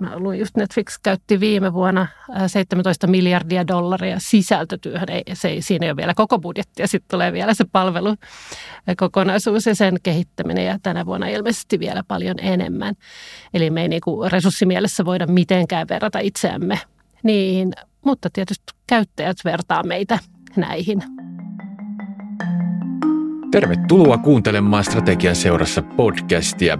mä luin just Netflix käytti viime vuonna 17 miljardia dollaria sisältötyöhön. Ei, se siinä ei ole vielä koko budjetti ja sitten tulee vielä se palvelukokonaisuus ja sen kehittäminen ja tänä vuonna ilmeisesti vielä paljon enemmän. Eli me ei niin kuin resurssimielessä voida mitenkään verrata itseämme niihin, mutta tietysti käyttäjät vertaa meitä näihin. Tervetuloa kuuntelemaan Strategian seurassa podcastia.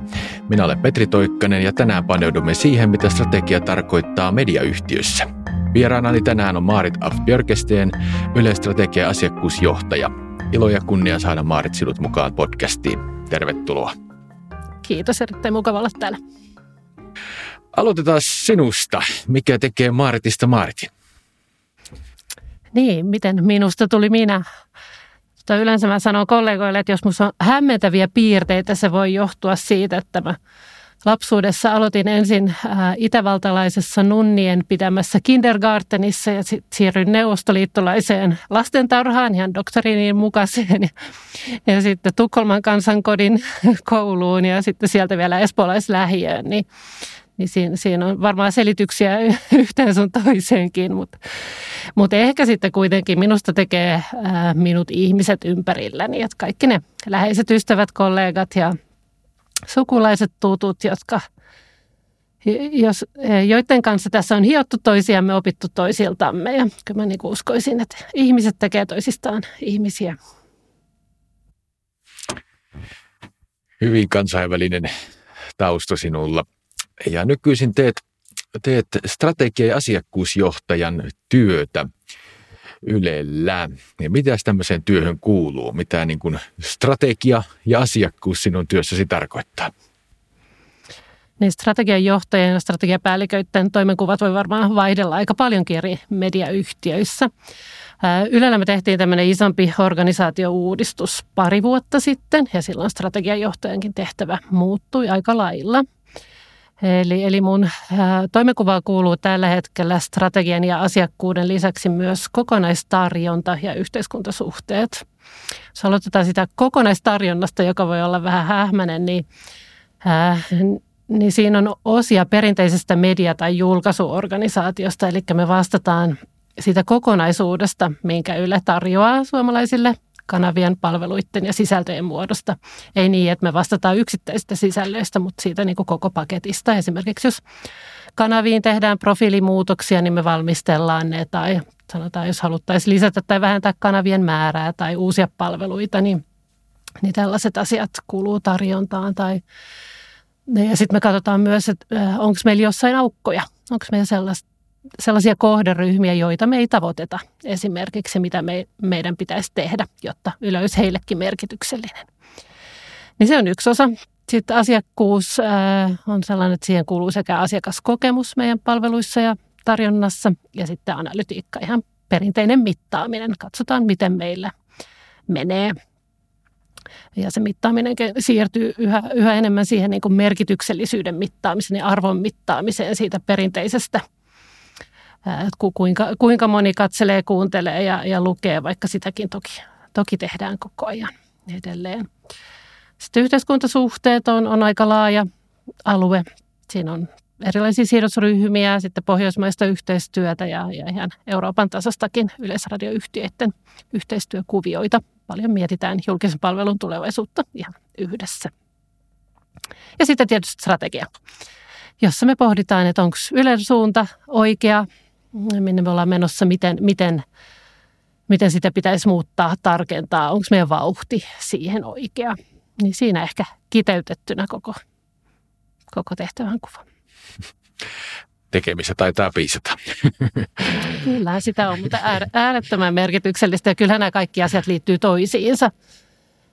Minä olen Petri Toikkanen ja tänään paneudumme siihen, mitä strategia tarkoittaa mediayhtiössä. Vieraanani tänään on Maarit af Björkesteen, Yle Strategia asiakkuusjohtaja. Ilo ja kunnia saada Maarit sinut mukaan podcastiin. Tervetuloa. Kiitos, erittäin mukava olla täällä. Aloitetaan sinusta. Mikä tekee Maaritista Maaritin? Niin, miten minusta tuli minä? Mutta yleensä mä sanon kollegoille, että jos minussa on hämmentäviä piirteitä, se voi johtua siitä, että mä lapsuudessa aloitin ensin itävaltalaisessa nunnien pitämässä kindergartenissa ja sitten siirryin neuvostoliittolaiseen lastentarhaan ihan doktoriinin mukaiseen ja, ja sitten Tukholman kansankodin kouluun ja sitten sieltä vielä espoolaislähiöön. Niin niin siinä, siinä on varmaan selityksiä yhteen sun toiseenkin, mutta, mutta ehkä sitten kuitenkin minusta tekee ää, minut ihmiset ympärilläni, että kaikki ne läheiset ystävät, kollegat ja sukulaiset tutut, jotka, jos, joiden kanssa tässä on hiottu toisiamme, opittu toisiltamme ja kyllä mä niin uskoisin, että ihmiset tekee toisistaan ihmisiä. Hyvin kansainvälinen tausta sinulla. Ja nykyisin teet, teet strategia- ja asiakkuusjohtajan työtä Ylellä. Ja mitä tämmöiseen työhön kuuluu? Mitä niin kuin strategia ja asiakkuus sinun työssäsi tarkoittaa? Niin strategian johtajien ja strategiapäälliköiden toimenkuvat voi varmaan vaihdella aika paljonkin eri mediayhtiöissä. Ylellä me tehtiin tämmöinen isompi organisaatiouudistus pari vuotta sitten ja silloin strategian johtajankin tehtävä muuttui aika lailla – Eli, eli mun toimenkuvaan kuuluu tällä hetkellä strategian ja asiakkuuden lisäksi myös kokonaistarjonta ja yhteiskuntasuhteet. Jos aloitetaan sitä kokonaistarjonnasta, joka voi olla vähän hähmäinen, niin, äh, niin siinä on osia perinteisestä media- tai julkaisuorganisaatiosta, eli me vastataan siitä kokonaisuudesta, minkä Yle tarjoaa suomalaisille kanavien, palveluiden ja sisältöjen muodosta. Ei niin, että me vastataan yksittäisistä sisällöistä, mutta siitä niin kuin koko paketista. Esimerkiksi jos kanaviin tehdään profiilimuutoksia, niin me valmistellaan ne tai sanotaan, jos haluttaisiin lisätä tai vähentää kanavien määrää tai uusia palveluita, niin, niin tällaiset asiat kuuluu tarjontaan tai ja sitten me katsotaan myös, että äh, onko meillä jossain aukkoja, onko meillä sellaista sellaisia kohderyhmiä, joita me ei tavoiteta. Esimerkiksi mitä me, meidän pitäisi tehdä, jotta Yle olisi heillekin merkityksellinen. Niin se on yksi osa. Sitten asiakkuus äh, on sellainen, että siihen kuuluu sekä asiakaskokemus meidän palveluissa ja tarjonnassa ja sitten analytiikka, ihan perinteinen mittaaminen. Katsotaan, miten meillä menee. Ja se mittaaminen siirtyy yhä, yhä enemmän siihen niin kuin merkityksellisyyden mittaamiseen ja arvon mittaamiseen siitä perinteisestä – kuinka, kuinka moni katselee, kuuntelee ja, ja lukee, vaikka sitäkin toki, toki tehdään koko ajan edelleen. Sitten yhteiskuntasuhteet on, on aika laaja alue. Siinä on erilaisia sidosryhmiä, sitten pohjoismaista yhteistyötä ja, ja ihan Euroopan tasostakin yleisradioyhtiöiden yhteistyökuvioita. Paljon mietitään julkisen palvelun tulevaisuutta ihan yhdessä. Ja sitten tietysti strategia, jossa me pohditaan, että onko Ylen suunta oikea, minne me ollaan menossa, miten, miten, miten sitä pitäisi muuttaa, tarkentaa, onko meidän vauhti siihen oikea. Niin siinä ehkä kiteytettynä koko, koko tehtävän kuva. Tekemistä taitaa piisata. Kyllä sitä on, mutta äärettömän merkityksellistä ja kyllähän nämä kaikki asiat liittyy toisiinsa.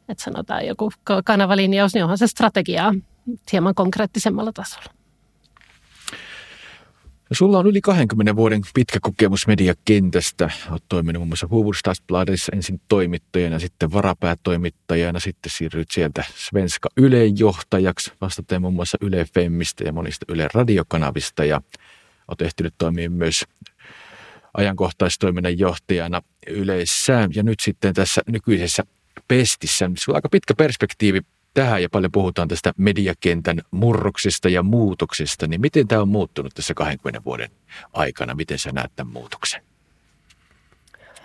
Että sanotaan joku kanavalinjaus, niin onhan se strategiaa hieman konkreettisemmalla tasolla. Sulla on yli 20 vuoden pitkä kokemus mediakentästä. Olet toiminut muun muassa Hufvudstadsbladissa ensin toimittajana, sitten varapäätoimittajana, sitten siirryit sieltä Svenska Yleen johtajaksi, vastaten muun muassa Yle Femmistä ja monista Yle radiokanavista ja olet ehtinyt toimia myös ajankohtaistoiminnan johtajana Yleissä ja nyt sitten tässä nykyisessä Pestissä. Sulla on aika pitkä perspektiivi tähän ja paljon puhutaan tästä mediakentän murroksista ja muutoksista, niin miten tämä on muuttunut tässä 20 vuoden aikana? Miten sä näet tämän muutoksen?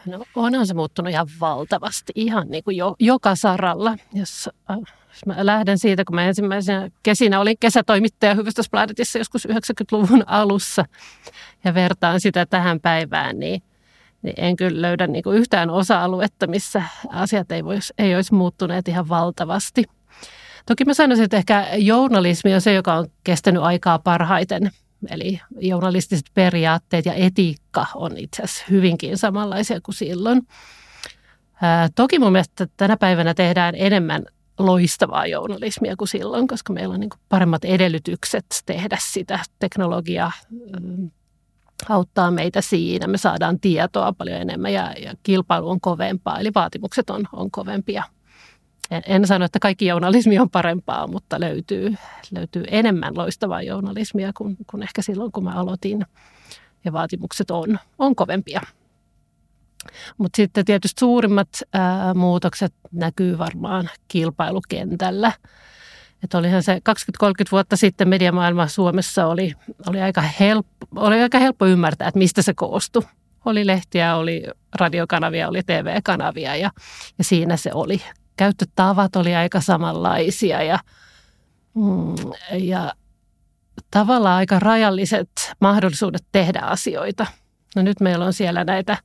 No onhan se muuttunut ihan valtavasti, ihan niin kuin jo, joka saralla. Jos, äh, jos mä lähden siitä, kun mä ensimmäisenä kesinä olin kesätoimittaja Hyvästysplanetissa joskus 90-luvun alussa ja vertaan sitä tähän päivään, niin, niin en kyllä löydä niin kuin yhtään osa-aluetta, missä asiat ei, vois, ei olisi muuttuneet ihan valtavasti. Toki mä sanoisin, että ehkä journalismi on se, joka on kestänyt aikaa parhaiten – Eli journalistiset periaatteet ja etiikka on itse asiassa hyvinkin samanlaisia kuin silloin. Toki mun mielestä tänä päivänä tehdään enemmän loistavaa journalismia kuin silloin, koska meillä on niin paremmat edellytykset tehdä sitä. Teknologia auttaa meitä siinä. Me saadaan tietoa paljon enemmän ja, ja kilpailu on kovempaa, eli vaatimukset on, on kovempia en, sano, että kaikki journalismi on parempaa, mutta löytyy, löytyy enemmän loistavaa journalismia kuin, kuin ehkä silloin, kun mä aloitin. Ja vaatimukset on, on kovempia. Mutta sitten tietysti suurimmat ää, muutokset näkyy varmaan kilpailukentällä. Että olihan se 20-30 vuotta sitten mediamaailma Suomessa oli, oli, aika helppo, oli aika helppo ymmärtää, että mistä se koostui. Oli lehtiä, oli radiokanavia, oli TV-kanavia ja, ja siinä se oli käyttötavat oli aika samanlaisia ja, mm, ja tavallaan aika rajalliset mahdollisuudet tehdä asioita. No nyt meillä on siellä näitä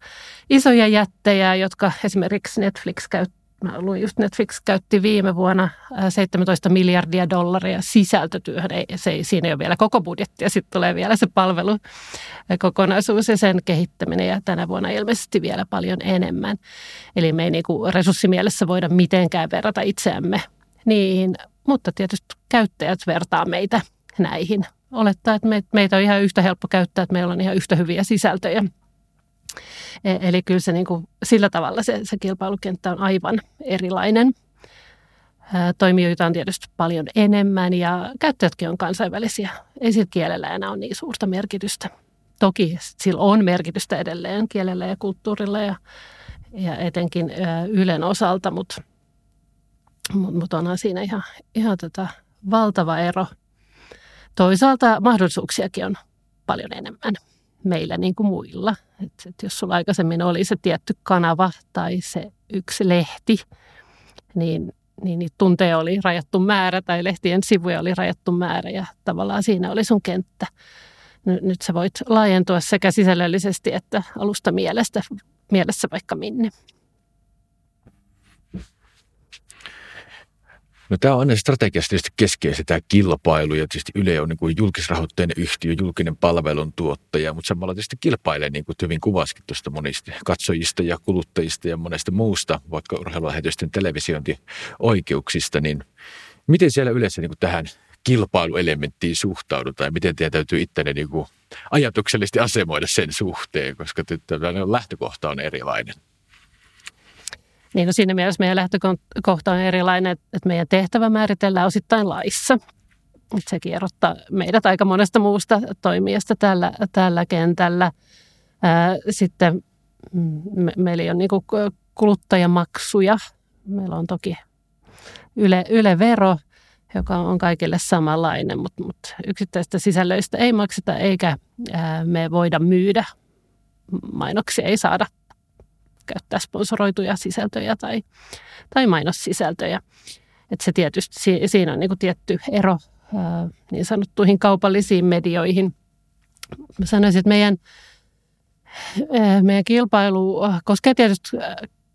isoja jättejä, jotka esimerkiksi Netflix käyttää Mä luin just Netflix käytti viime vuonna 17 miljardia dollaria sisältötyöhön. Ei, se siinä ei ole vielä koko budjetti ja sitten tulee vielä se palvelukokonaisuus ja sen kehittäminen ja tänä vuonna ilmeisesti vielä paljon enemmän. Eli me ei niinku resurssimielessä voida mitenkään verrata itseämme niin, mutta tietysti käyttäjät vertaa meitä näihin. Olettaa, että meitä on ihan yhtä helppo käyttää, että meillä on ihan yhtä hyviä sisältöjä E, eli kyllä se niin kuin, sillä tavalla se, se kilpailukenttä on aivan erilainen. Toimijoita on tietysti paljon enemmän ja käyttäjätkin on kansainvälisiä. Ei sillä kielellä enää ole niin suurta merkitystä. Toki sillä on merkitystä edelleen kielellä ja kulttuurilla ja, ja etenkin Ylen osalta, mutta mut, mut onhan siinä ihan, ihan tota valtava ero. Toisaalta mahdollisuuksiakin on paljon enemmän meillä niin kuin muilla. Et, et jos sulla aikaisemmin oli se tietty kanava tai se yksi lehti, niin, niin niitä tunteja oli rajattu määrä tai lehtien sivuja oli rajattu määrä ja tavallaan siinä oli sun kenttä. Nyt sä voit laajentua sekä sisällöllisesti että alusta mielestä, mielessä vaikka minne. No tämä on aina strategiassa tietysti keskeistä tämä kilpailu ja tietysti Yle on niin julkisrahoitteinen yhtiö, julkinen palveluntuottaja, mutta samalla tietysti kilpailee niin kuin hyvin kuvaskin tuosta monista katsojista ja kuluttajista ja monesta muusta, vaikka urheilulähetysten televisiointioikeuksista, niin miten siellä yleensä niin kuin tähän kilpailuelementtiin suhtaudutaan ja miten teidän täytyy itse niin ajatuksellisesti asemoida sen suhteen, koska lähtökohta on erilainen. Niin no siinä mielessä meidän lähtökohta on erilainen, että meidän tehtävä määritellään osittain laissa. Se erottaa meidät aika monesta muusta toimijasta tällä, tällä kentällä. Sitten mm, me, meillä on niin kuluttajamaksuja. Meillä on toki yle, yle-vero, joka on kaikille samanlainen, mutta, mutta yksittäistä sisällöistä ei makseta eikä me voida myydä. Mainoksia ei saada käyttää sponsoroituja sisältöjä tai, tai mainossisältöjä. Että se tietysti, siinä on niin kuin tietty ero niin sanottuihin kaupallisiin medioihin. Mä sanoisin, että meidän, meidän kilpailu koskee tietysti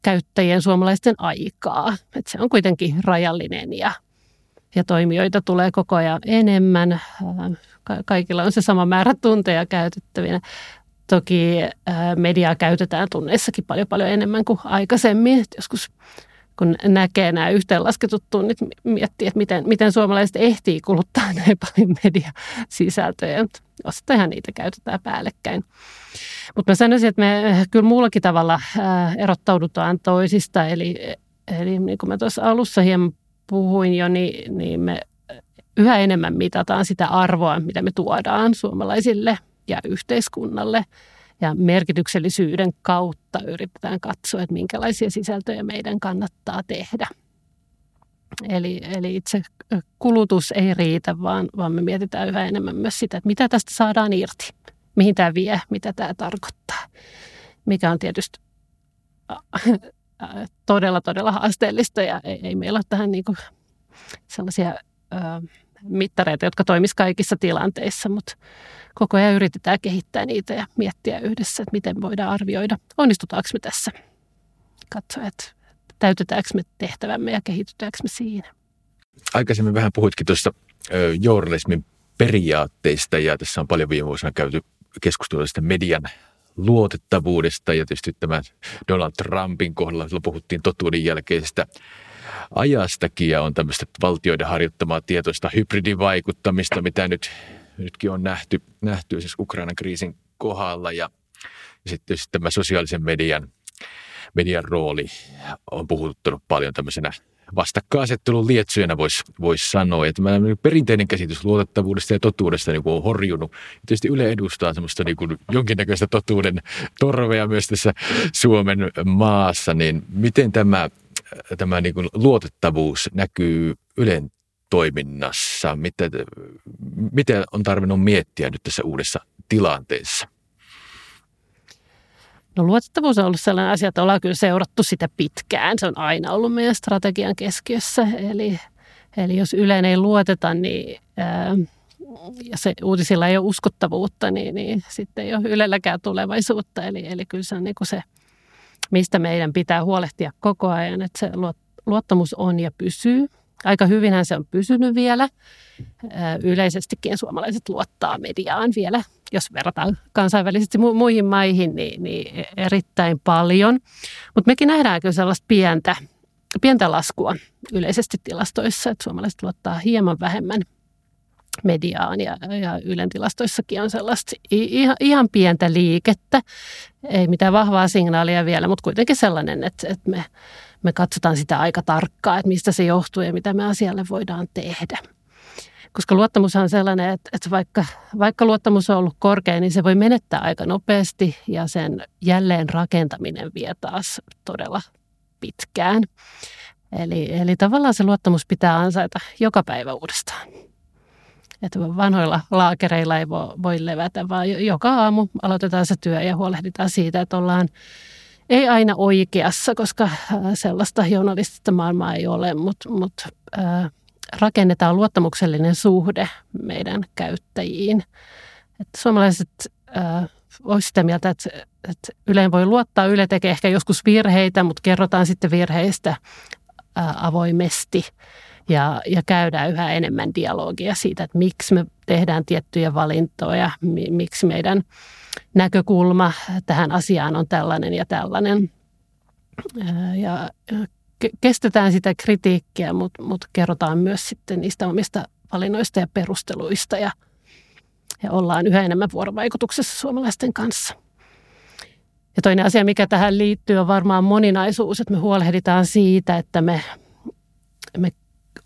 käyttäjien suomalaisten aikaa. Että se on kuitenkin rajallinen ja, ja toimijoita tulee koko ajan enemmän. Kaikilla on se sama määrä tunteja käytettävinä. Toki mediaa käytetään tunneissakin paljon paljon enemmän kuin aikaisemmin. Et joskus kun näkee nämä yhteenlasketut tunnit, miettii, että miten, miten suomalaiset ehtii kuluttaa näin paljon mediasisältöjä. Osattainhan niitä käytetään päällekkäin. Mutta mä sanoisin, että me kyllä muullakin tavalla erottaudutaan toisista. Eli, eli niin kuin mä tuossa alussa hieman puhuin jo, niin, niin me yhä enemmän mitataan sitä arvoa, mitä me tuodaan suomalaisille – ja yhteiskunnalle. Ja merkityksellisyyden kautta yritetään katsoa, että minkälaisia sisältöjä meidän kannattaa tehdä. Eli, eli itse kulutus ei riitä, vaan, vaan me mietitään yhä enemmän myös sitä, että mitä tästä saadaan irti, mihin tämä vie, mitä tämä tarkoittaa, mikä on tietysti todella, todella haasteellista ja ei, ei meillä ole tähän niin kuin sellaisia ö, mittareita, jotka toimisivat kaikissa tilanteissa, mutta koko ajan yritetään kehittää niitä ja miettiä yhdessä, että miten voidaan arvioida, onnistutaanko me tässä, katsoa, että täytetäänkö me tehtävämme ja kehitytäänkö me siinä. Aikaisemmin vähän puhuitkin tuosta journalismin periaatteista ja tässä on paljon viime vuosina käyty keskustelua median luotettavuudesta ja tietysti tämä Donald Trumpin kohdalla silloin puhuttiin totuuden jälkeisestä ajastakin ja on tämmöistä valtioiden harjoittamaa tietoista hybridivaikuttamista, mitä nyt, nytkin on nähty, nähty siis Ukrainan kriisin kohdalla ja, ja sitten tämä sosiaalisen median, median rooli on puhuttanut paljon tämmöisenä vastakkainasettelun lietsujana voisi vois sanoa. Että tämä perinteinen käsitys luotettavuudesta ja totuudesta niin kuin on horjunut. Ja tietysti Yle edustaa semmoista niin kuin jonkinnäköistä totuuden torvea myös tässä Suomen maassa. Niin miten tämä, tämä niin kuin luotettavuus näkyy Ylen toiminnassa? Mitä, mitä on tarvinnut miettiä nyt tässä uudessa tilanteessa? No luotettavuus on ollut sellainen asia, että ollaan kyllä seurattu sitä pitkään. Se on aina ollut meidän strategian keskiössä. Eli, eli jos Yleen ei luoteta, niin ää, ja se uutisilla ei ole uskottavuutta, niin, niin sitten ei ole Ylelläkään tulevaisuutta. Eli, eli kyllä se on niin kuin se, mistä meidän pitää huolehtia koko ajan, että se luottamus on ja pysyy. Aika hyvinhän se on pysynyt vielä. Yleisestikin suomalaiset luottaa mediaan vielä jos verrataan kansainvälisesti mu- muihin maihin, niin, niin erittäin paljon. Mutta mekin nähdään kyllä sellaista pientä, pientä laskua yleisesti tilastoissa, että suomalaiset luottaa hieman vähemmän mediaan ja, ja Ylen tilastoissakin on sellaista ihan, ihan pientä liikettä. Ei mitään vahvaa signaalia vielä, mutta kuitenkin sellainen, että, että me, me katsotaan sitä aika tarkkaan, että mistä se johtuu ja mitä me asialle voidaan tehdä. Koska luottamus on sellainen, että, että vaikka, vaikka luottamus on ollut korkea, niin se voi menettää aika nopeasti ja sen jälleen rakentaminen vie taas todella pitkään. Eli, eli tavallaan se luottamus pitää ansaita joka päivä uudestaan. Että vanhoilla laakereilla ei voi, voi levätä, vaan joka aamu aloitetaan se työ ja huolehditaan siitä, että ollaan ei aina oikeassa, koska sellaista journalistista maailmaa ei ole, mutta, mutta rakennetaan luottamuksellinen suhde meidän käyttäjiin. Että suomalaiset äh, olisivat sitä mieltä, että, että Yleen voi luottaa. Yle tekee ehkä joskus virheitä, mutta kerrotaan sitten virheistä äh, avoimesti ja, ja käydään yhä enemmän dialogia siitä, että miksi me tehdään tiettyjä valintoja, miksi meidän näkökulma tähän asiaan on tällainen ja tällainen. Ja kestetään sitä kritiikkiä, mutta, mutta kerrotaan myös sitten niistä omista valinnoista ja perusteluista ja, ja ollaan yhä enemmän vuorovaikutuksessa suomalaisten kanssa. Ja toinen asia, mikä tähän liittyy, on varmaan moninaisuus, että me huolehditaan siitä, että me, me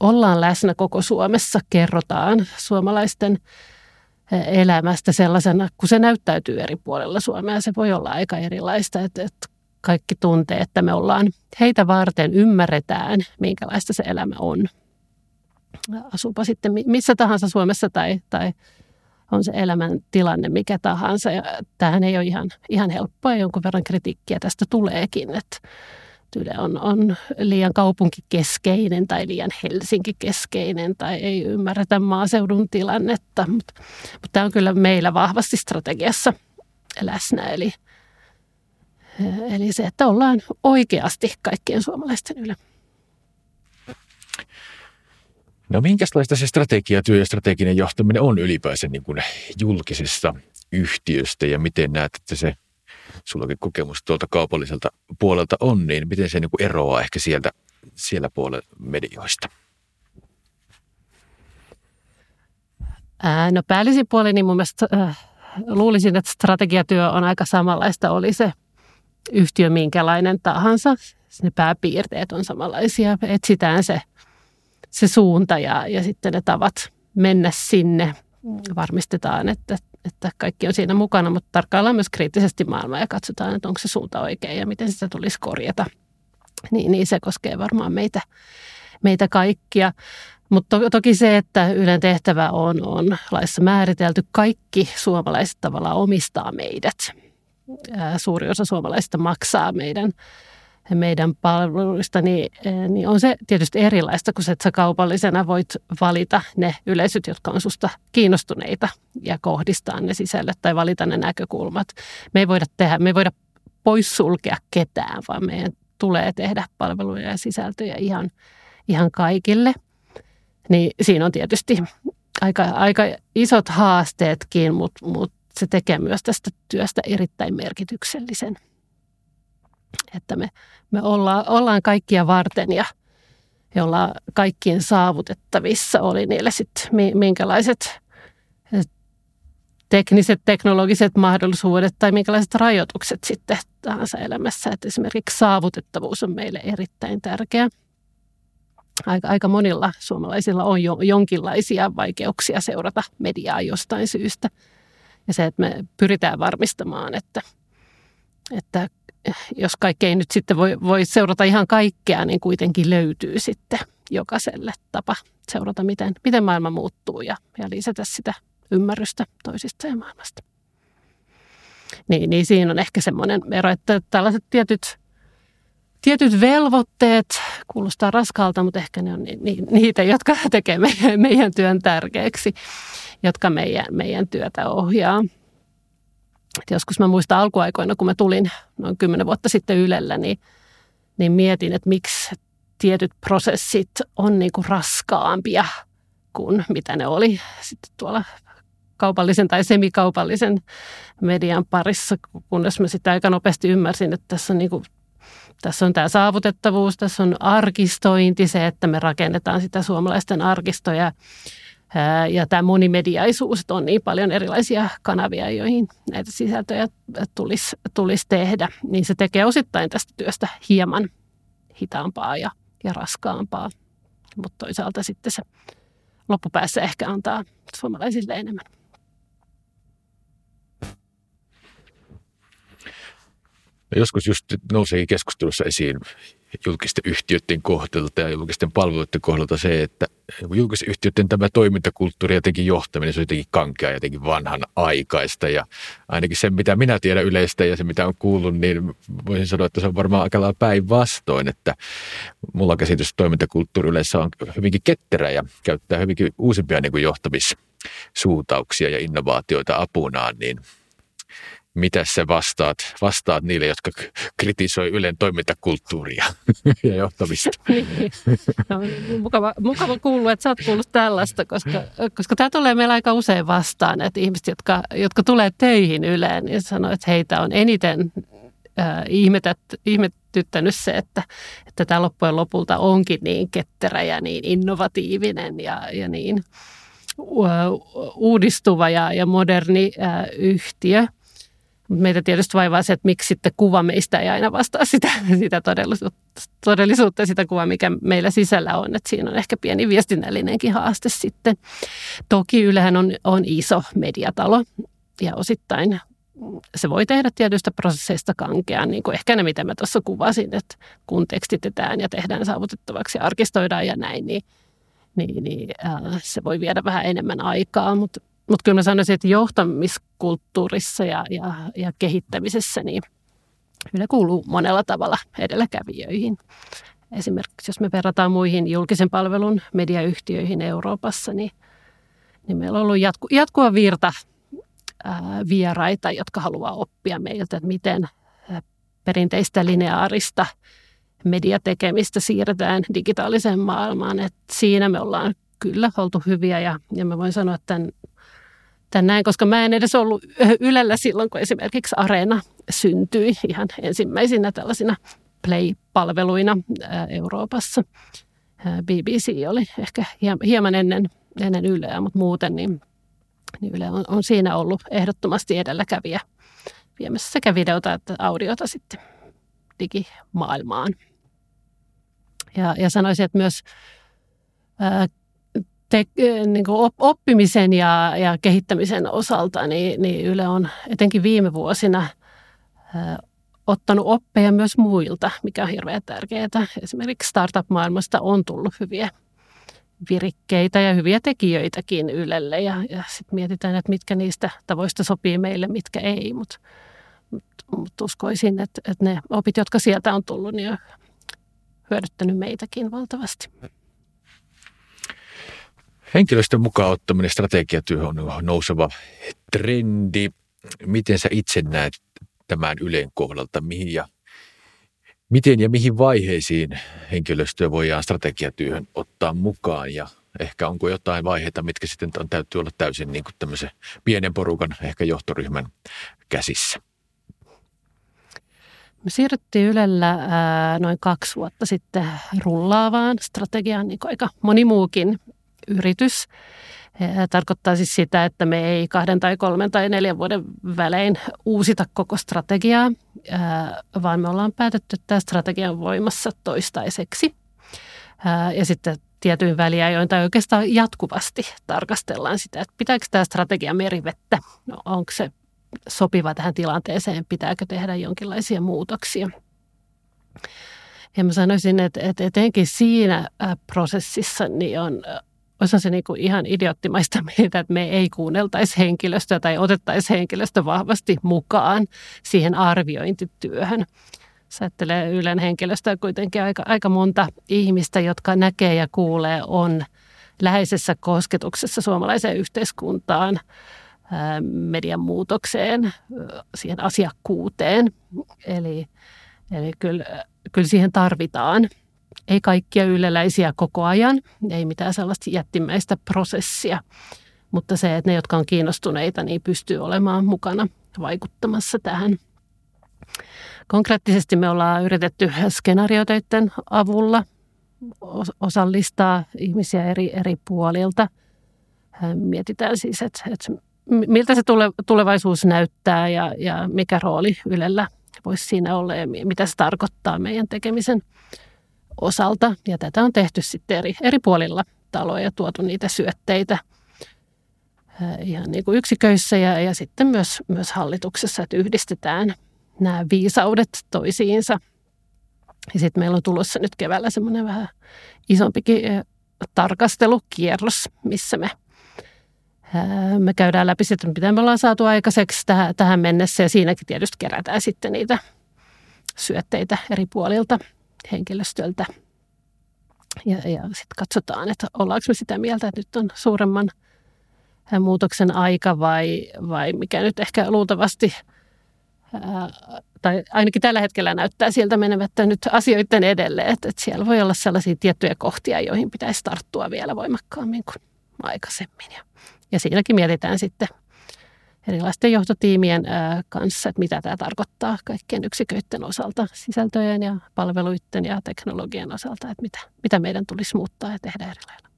ollaan läsnä koko Suomessa, kerrotaan suomalaisten elämästä sellaisena, kun se näyttäytyy eri puolella Suomea. Se voi olla aika erilaista, että, että kaikki tuntee, että me ollaan heitä varten, ymmärretään, minkälaista se elämä on. Asuupa sitten missä tahansa Suomessa tai, tai on se elämän tilanne mikä tahansa. Ja tämähän ei ole ihan, ihan helppoa jonkun verran kritiikkiä tästä tuleekin, että Yle on, on liian kaupunkikeskeinen tai liian Helsinki-keskeinen tai ei ymmärretä maaseudun tilannetta, mutta, mutta tämä on kyllä meillä vahvasti strategiassa läsnä. Eli, Eli se, että ollaan oikeasti kaikkien suomalaisten yle. No minkälaista se strategiatyö ja strateginen johtaminen on ylipäänsä niin kuin julkisessa yhtiöstä ja miten näet, että se sullakin kokemus tuolta kaupalliselta puolelta on, niin miten se niin kuin eroaa ehkä sieltä, siellä puolella medioista? Ää, no päällisin puolin, niin mun mielestä äh, luulisin, että strategiatyö on aika samanlaista. Oli se yhtiö minkälainen tahansa. Ne pääpiirteet on samanlaisia. Etsitään se, se suunta ja, ja sitten ne tavat mennä sinne. Varmistetaan, että, että kaikki on siinä mukana, mutta tarkkaillaan myös kriittisesti maailmaa ja katsotaan, että onko se suunta oikein ja miten sitä tulisi korjata. Niin, niin se koskee varmaan meitä, meitä kaikkia. Mutta to, toki se, että Ylen tehtävä on, on laissa määritelty, kaikki suomalaiset tavallaan omistaa meidät. Suuri osa suomalaisista maksaa meidän meidän palveluista, niin, eh, niin on se tietysti erilaista, kun sä kaupallisena voit valita ne yleisöt, jotka on susta kiinnostuneita ja kohdistaa ne sisälle tai valita ne näkökulmat. Me ei voida tehdä, me ei voida poissulkea ketään, vaan meidän tulee tehdä palveluja ja sisältöjä ihan, ihan kaikille. Niin siinä on tietysti aika, aika isot haasteetkin, mutta, mutta se tekee myös tästä työstä erittäin merkityksellisen että me, me ollaan, ollaan kaikkia varten ja me ollaan kaikkien saavutettavissa, oli niille sitten minkälaiset tekniset, teknologiset mahdollisuudet tai minkälaiset rajoitukset sitten tahansa elämässä. Että esimerkiksi saavutettavuus on meille erittäin tärkeä. Aika, aika monilla suomalaisilla on jo jonkinlaisia vaikeuksia seurata mediaa jostain syystä. Ja se, että me pyritään varmistamaan, että, että jos kaikki ei nyt sitten voi, voi seurata ihan kaikkea, niin kuitenkin löytyy sitten jokaiselle tapa seurata, miten, miten maailma muuttuu ja, ja lisätä sitä ymmärrystä toisista ja maailmasta. Niin, niin siinä on ehkä semmoinen ero, että tällaiset tietyt, tietyt velvoitteet kuulostaa raskaalta, mutta ehkä ne on ni, ni, niitä, jotka tekee meidän, meidän työn tärkeäksi, jotka meidän, meidän työtä ohjaa. Et joskus mä muistan alkuaikoina, kun mä tulin noin kymmenen vuotta sitten Ylellä, niin, niin mietin, että miksi tietyt prosessit on niin kuin raskaampia kuin mitä ne oli sitten tuolla kaupallisen tai semikaupallisen median parissa, kunnes mä sitten aika nopeasti ymmärsin, että tässä on, niin kuin, tässä on tämä saavutettavuus, tässä on arkistointi, se, että me rakennetaan sitä suomalaisten arkistoja ja tämä monimediaisuus, että on niin paljon erilaisia kanavia, joihin näitä sisältöjä tulisi, tulisi tehdä, niin se tekee osittain tästä työstä hieman hitaampaa ja, ja raskaampaa. Mutta toisaalta sitten se loppupäässä ehkä antaa suomalaisille enemmän. Joskus just nousee keskustelussa esiin julkisten yhtiöiden kohdalta ja julkisten palveluiden kohdalta se, että julkisten yhtiöiden tämä toimintakulttuuri ja jotenkin johtaminen, se on jotenkin kankea ja jotenkin vanhan aikaista ja ainakin se, mitä minä tiedän yleistä ja se, mitä on kuullut, niin voisin sanoa, että se on varmaan aika lailla päinvastoin, että mulla käsitys toimintakulttuuri yleensä on hyvinkin ketterä ja käyttää hyvinkin uusimpia niin kuin johtamissuuntauksia ja innovaatioita apunaan, niin mitä sä vastaat, vastaat niille, jotka kritisoi Ylen toimintakulttuuria ja johtamista? Niin. no, mukava, mukava kuulla, että sä oot kuullut tällaista, koska, koska tämä tulee meillä aika usein vastaan, että ihmiset, jotka, jotka tulee töihin Yleen, niin sanoo, että heitä on eniten äh, ihmetät, ihmettyttänyt se, että, että tämä loppujen lopulta onkin niin ketterä ja niin innovatiivinen ja, ja niin uudistuva ja, ja moderni äh, yhtiö. Meitä tietysti vaivaa se, että miksi sitten kuva meistä ei aina vastaa sitä, sitä todellisuutta, todellisuutta sitä kuvaa, mikä meillä sisällä on. Että siinä on ehkä pieni viestinnällinenkin haaste sitten. Toki Ylehän on, on iso mediatalo ja osittain se voi tehdä tietystä prosesseista kankeaa, niin kuin ehkä ne, mitä mä tuossa kuvasin, että kun tekstitetään ja tehdään saavutettavaksi ja arkistoidaan ja näin, niin, niin, niin äh, se voi viedä vähän enemmän aikaa, mutta mutta kyllä mä sanoisin, että johtamiskulttuurissa ja, ja, ja kehittämisessä niin Yle kuuluu monella tavalla edelläkävijöihin. Esimerkiksi jos me verrataan muihin julkisen palvelun mediayhtiöihin Euroopassa, niin, niin meillä on ollut jatku, jatkuva virta ää, vieraita, jotka haluaa oppia meiltä, että miten perinteistä lineaarista mediatekemistä siirretään digitaaliseen maailmaan. Et siinä me ollaan kyllä oltu hyviä ja, ja mä voin sanoa, että tämän tämän näin, koska mä en edes ollut Ylellä silloin, kun esimerkiksi Areena syntyi ihan ensimmäisinä tällaisina Play-palveluina Euroopassa. BBC oli ehkä hieman ennen, ennen Yleä, mutta muuten niin, niin Yle on, on siinä ollut ehdottomasti edelläkävijä viemässä sekä videota että audiota sitten digimaailmaan. Ja, ja sanoisin, että myös te, niin kuin oppimisen ja, ja kehittämisen osalta, niin, niin Yle on etenkin viime vuosina ottanut oppeja myös muilta, mikä on hirveän tärkeää. Esimerkiksi startup-maailmasta on tullut hyviä virikkeitä ja hyviä tekijöitäkin Ylelle ja, ja sitten mietitään, että mitkä niistä tavoista sopii meille, mitkä ei, mutta mut, mut uskoisin, että, että ne opit, jotka sieltä on tullut, niin on hyödyttänyt meitäkin valtavasti. Henkilöstön mukaan ottaminen strategiatyö on nouseva trendi. Miten sä itse näet tämän Ylen kohdalta, mihin ja miten ja mihin vaiheisiin henkilöstöä voidaan strategiatyöhön ottaa mukaan ja ehkä onko jotain vaiheita, mitkä sitten on, täytyy olla täysin niin kuin tämmöisen pienen porukan, ehkä johtoryhmän käsissä? Me siirryttiin Ylellä ää, noin kaksi vuotta sitten rullaavaan strategiaan, niin kuin aika moni muukin yritys. Tarkoittaa siis sitä, että me ei kahden tai kolmen tai neljän vuoden välein uusita koko strategiaa, vaan me ollaan päätetty, tämä strategia on voimassa toistaiseksi. Ja sitten tietyin väliajoin tai oikeastaan jatkuvasti tarkastellaan sitä, että pitääkö tämä strategia merivettä, no, onko se sopiva tähän tilanteeseen, pitääkö tehdä jonkinlaisia muutoksia. Ja mä sanoisin, että etenkin siinä prosessissa niin on olisi se niin kuin ihan idioottimaista meitä, että me ei kuunneltaisi henkilöstöä tai otettaisi henkilöstö vahvasti mukaan siihen arviointityöhön. Sä ajattelee Ylen henkilöstöä kuitenkin aika, aika monta ihmistä, jotka näkee ja kuulee, on läheisessä kosketuksessa suomalaiseen yhteiskuntaan, median muutokseen, siihen asiakkuuteen. Eli, eli kyllä, kyllä siihen tarvitaan ei kaikkia yleläisiä koko ajan, ei mitään sellaista jättimäistä prosessia, mutta se, että ne, jotka on kiinnostuneita, niin pystyy olemaan mukana vaikuttamassa tähän. Konkreettisesti me ollaan yritetty skenaariotöiden avulla osallistaa ihmisiä eri, eri puolilta. Mietitään siis, että, että miltä se tulevaisuus näyttää ja, ja mikä rooli Ylellä voisi siinä olla ja mitä se tarkoittaa meidän tekemisen osalta. Ja tätä on tehty sitten eri, eri puolilla taloja, tuotu niitä syötteitä ihan niin kuin yksiköissä ja, ja sitten myös, myös hallituksessa, että yhdistetään nämä viisaudet toisiinsa. Ja sitten meillä on tulossa nyt keväällä semmoinen vähän isompikin tarkastelukierros, missä me, me käydään läpi sitä, mitä me ollaan saatu aikaiseksi tähän, tähän mennessä. Ja siinäkin tietysti kerätään sitten niitä syötteitä eri puolilta – henkilöstöltä. Ja, ja sitten katsotaan, että ollaanko me sitä mieltä, että nyt on suuremman muutoksen aika vai, vai mikä nyt ehkä luultavasti, ää, tai ainakin tällä hetkellä näyttää siltä menevät nyt asioiden edelleen, että, että siellä voi olla sellaisia tiettyjä kohtia, joihin pitäisi tarttua vielä voimakkaammin kuin aikaisemmin. Ja, ja siinäkin mietitään sitten erilaisten johtotiimien kanssa, että mitä tämä tarkoittaa kaikkien yksiköiden osalta, sisältöjen ja palveluiden ja teknologian osalta, että mitä, mitä meidän tulisi muuttaa ja tehdä eri lailla.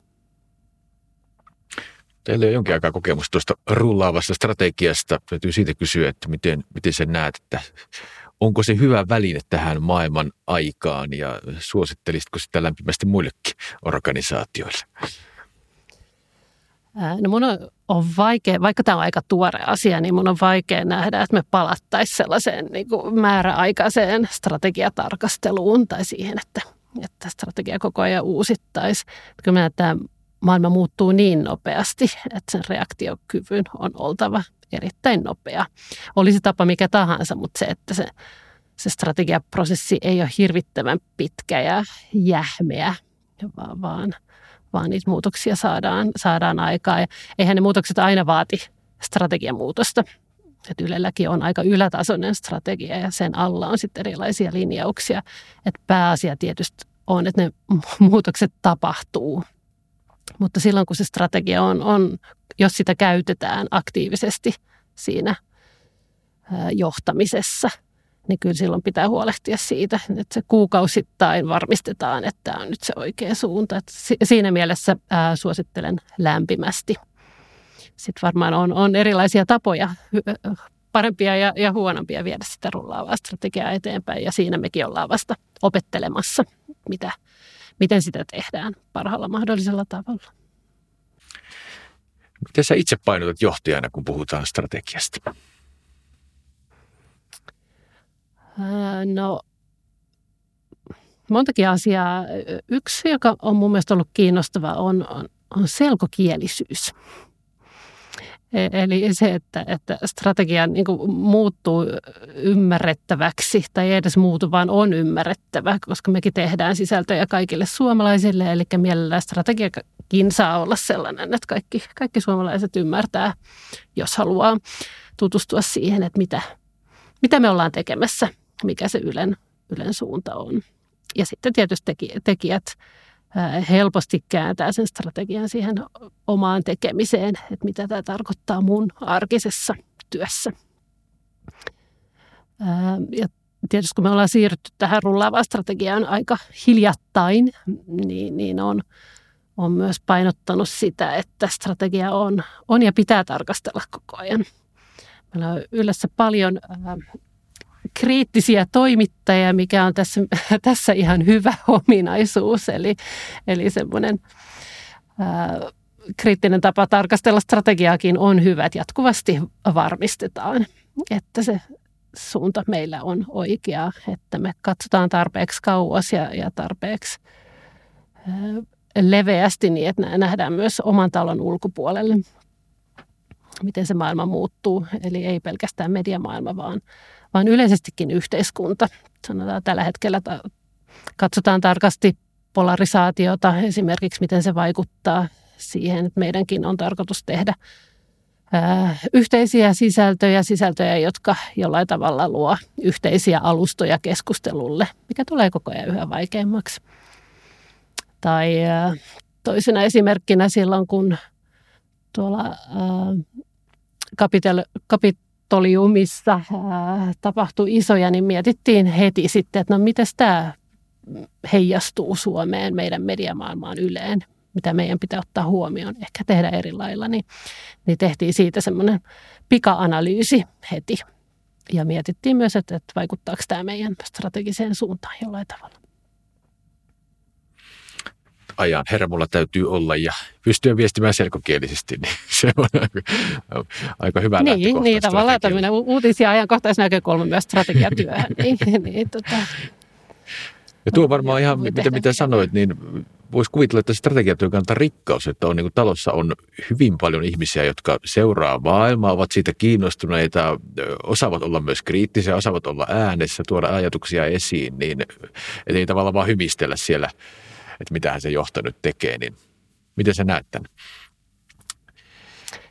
Teillä on jonkin aikaa kokemusta tuosta rullaavasta strategiasta. Täytyy siitä kysyä, että miten, miten sä näet, että onko se hyvä väline tähän maailman aikaan ja suosittelisitko sitä lämpimästi muillekin organisaatioille? No mun on, on vaikea, vaikka tämä on aika tuore asia, niin mun on vaikea nähdä, että me palattaisiin sellaiseen niin kuin määräaikaiseen strategiatarkasteluun tai siihen, että, että strategia koko ajan uusittaisiin. Kyllä mä tämä maailma muuttuu niin nopeasti, että sen reaktiokyvyn on oltava erittäin nopea. Olisi tapa mikä tahansa, mutta se, että se, se strategiaprosessi ei ole hirvittävän pitkä ja jähmeä, vaan, vaan – niitä muutoksia saadaan, saadaan aikaa. Ja eihän ne muutokset aina vaati strategiamuutosta. Että Ylelläkin on aika ylätasoinen strategia ja sen alla on sitten erilaisia linjauksia. Että pääasia tietysti on, että ne muutokset tapahtuu. Mutta silloin kun se strategia on, on jos sitä käytetään aktiivisesti siinä johtamisessa – niin kyllä silloin pitää huolehtia siitä, että se kuukausittain varmistetaan, että tämä on nyt se oikea suunta. Että siinä mielessä ää, suosittelen lämpimästi. Sitten varmaan on, on erilaisia tapoja, parempia ja, ja huonompia viedä sitä rullaavaa strategiaa eteenpäin. Ja siinä mekin ollaan vasta opettelemassa, mitä, miten sitä tehdään parhaalla mahdollisella tavalla. Miten sä itse painotat johtajana, kun puhutaan strategiasta? No montakin asiaa. Yksi, joka on mun mielestä ollut kiinnostava, on, on, on selkokielisyys. E, eli se, että, että strategia niin muuttuu ymmärrettäväksi tai ei edes muutu, vaan on ymmärrettävä, koska mekin tehdään sisältöjä kaikille suomalaisille. Eli mielellään strategiakin saa olla sellainen, että kaikki, kaikki suomalaiset ymmärtää, jos haluaa tutustua siihen, että mitä, mitä me ollaan tekemässä, mikä se Ylen, Ylen suunta on. Ja sitten tietysti tekijät helposti kääntää sen strategian siihen omaan tekemiseen, että mitä tämä tarkoittaa mun arkisessa työssä. Ja tietysti kun me ollaan siirrytty tähän rullaavaan strategiaan aika hiljattain, niin, niin on, on myös painottanut sitä, että strategia on, on ja pitää tarkastella koko ajan. Meillä on yleensä paljon kriittisiä toimittajia, mikä on tässä, tässä ihan hyvä ominaisuus. Eli, eli semmoinen kriittinen tapa tarkastella strategiaakin on hyvä, että jatkuvasti varmistetaan, että se suunta meillä on oikea, että me katsotaan tarpeeksi kauas ja, ja tarpeeksi ää, leveästi niin, että nähdään myös oman talon ulkopuolelle, miten se maailma muuttuu. Eli ei pelkästään mediamaailma, vaan vaan yleisestikin yhteiskunta. Sanotaan tällä hetkellä katsotaan tarkasti polarisaatiota, esimerkiksi miten se vaikuttaa siihen, että meidänkin on tarkoitus tehdä yhteisiä sisältöjä, sisältöjä, jotka jollain tavalla luo yhteisiä alustoja keskustelulle, mikä tulee koko ajan yhä vaikeammaksi. Tai toisena esimerkkinä silloin, kun tuolla kapitel, kapit, Kapitoliumissa ää, tapahtui isoja, niin mietittiin heti sitten, että no miten tämä heijastuu Suomeen, meidän mediamaailmaan yleen, mitä meidän pitää ottaa huomioon, ehkä tehdä eri lailla, niin, niin tehtiin siitä semmoinen pika-analyysi heti. Ja mietittiin myös, että, että vaikuttaako tämä meidän strategiseen suuntaan jollain tavalla ajan hermolla täytyy olla ja pystyä viestimään selkokielisesti, niin se on aika, aika hyvä Niin, niin tavallaan tämmöinen uutisia ajankohtaisnäkökulma myös strategiatyöhön. niin, niin, tota. Ja tuo varmaan ihan, mitä, mitä sanoit, niin voisi kuvitella, että strategiatyön kannalta rikkaus, että on niin kuin talossa on hyvin paljon ihmisiä, jotka seuraa maailmaa, ovat siitä kiinnostuneita, osaavat olla myös kriittisiä, osaavat olla äänessä, tuoda ajatuksia esiin, niin ei tavallaan vaan hymistellä siellä että mitä se johto nyt tekee, niin miten sä näet tämän?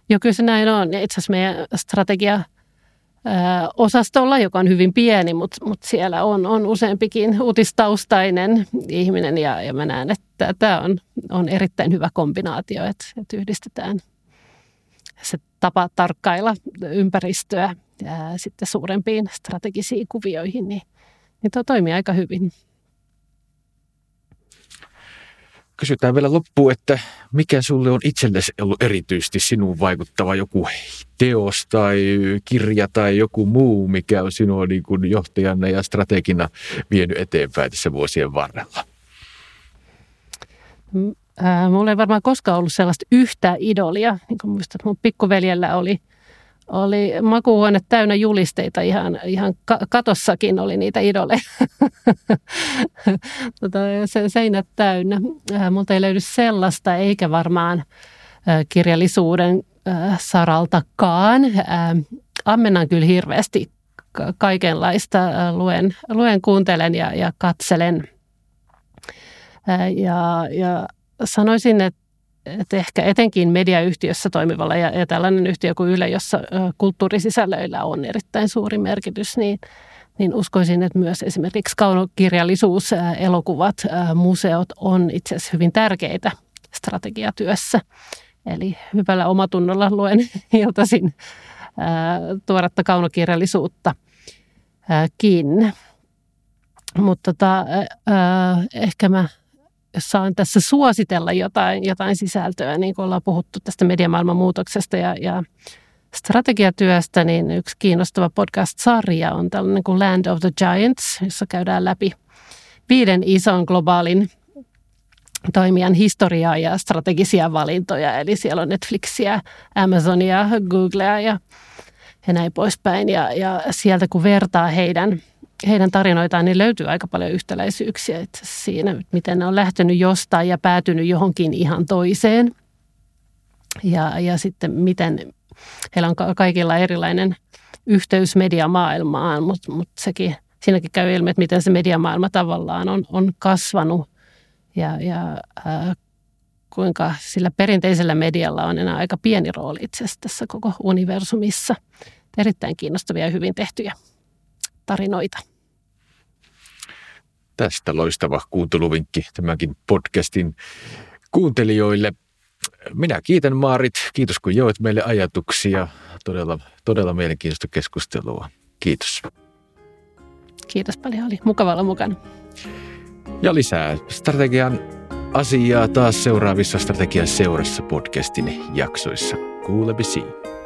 Joo, kyllä se näin on. Itse asiassa meidän strategia osastolla, joka on hyvin pieni, mutta, mutta siellä on, on useampikin uutistaustainen ihminen ja, ja mä näen, että tämä on, on erittäin hyvä kombinaatio, että, että yhdistetään se tapa tarkkailla ympäristöä ja sitten suurempiin strategisiin kuvioihin, niin, niin tuo toimii aika hyvin. Kysytään vielä loppuun, että mikä sulle on itsellesi ollut erityisesti sinuun vaikuttava joku teos tai kirja tai joku muu, mikä on sinua niin kuin johtajana ja strategina vienyt eteenpäin tässä vuosien varrella? Mulla ei varmaan koskaan ollut sellaista yhtä idolia. Niin kuin muistat, mun pikkuveljellä oli – oli makuuhuone täynnä julisteita, ihan, ihan katossakin oli niitä idoleja. tota, se, seinät täynnä. Äh, multa ei löydy sellaista, eikä varmaan äh, kirjallisuuden äh, saraltakaan. Ammennan kyllä hirveästi kaikenlaista. Luen, luen kuuntelen ja, ja katselen. Ja, ja sanoisin, että että ehkä etenkin mediayhtiössä toimivalla ja, ja tällainen yhtiö kuin Yle, jossa kulttuurisisällöillä on erittäin suuri merkitys, niin, niin uskoisin, että myös esimerkiksi kaunokirjallisuus, elokuvat, museot on itse asiassa hyvin tärkeitä strategiatyössä. Eli hyvällä omatunnolla luen iltaisin tuoretta kaunokirjallisuutta kiinni. Mutta tota, ehkä mä jos saan tässä suositella jotain, jotain sisältöä, niin kuin ollaan puhuttu tästä mediamaailman muutoksesta ja, ja strategiatyöstä, niin yksi kiinnostava podcast-sarja on tällainen kuin Land of the Giants, jossa käydään läpi viiden ison globaalin toimijan historiaa ja strategisia valintoja. Eli siellä on Netflixiä, Amazonia, Googlea ja, ja näin poispäin. Ja, ja sieltä kun vertaa heidän heidän tarinoitaan niin löytyy aika paljon yhtäläisyyksiä että siinä, miten ne on lähtenyt jostain ja päätynyt johonkin ihan toiseen. Ja, ja sitten miten heillä on kaikilla erilainen yhteys mediamaailmaan, mutta, mutta sekin, siinäkin käy ilmi, että miten se mediamaailma tavallaan on, on kasvanut ja, ja äh, kuinka sillä perinteisellä medialla on enää aika pieni rooli itse asiassa tässä koko universumissa. Erittäin kiinnostavia ja hyvin tehtyjä tarinoita. Tästä loistava kuunteluvinkki tämänkin podcastin kuuntelijoille. Minä kiitän Maarit. Kiitos kun joit meille ajatuksia. Todella, todella mielenkiintoista keskustelua. Kiitos. Kiitos paljon. Oli mukava olla mukana. Ja lisää strategian asiaa taas seuraavissa Strategian seurassa podcastin jaksoissa. Kuulemisiin.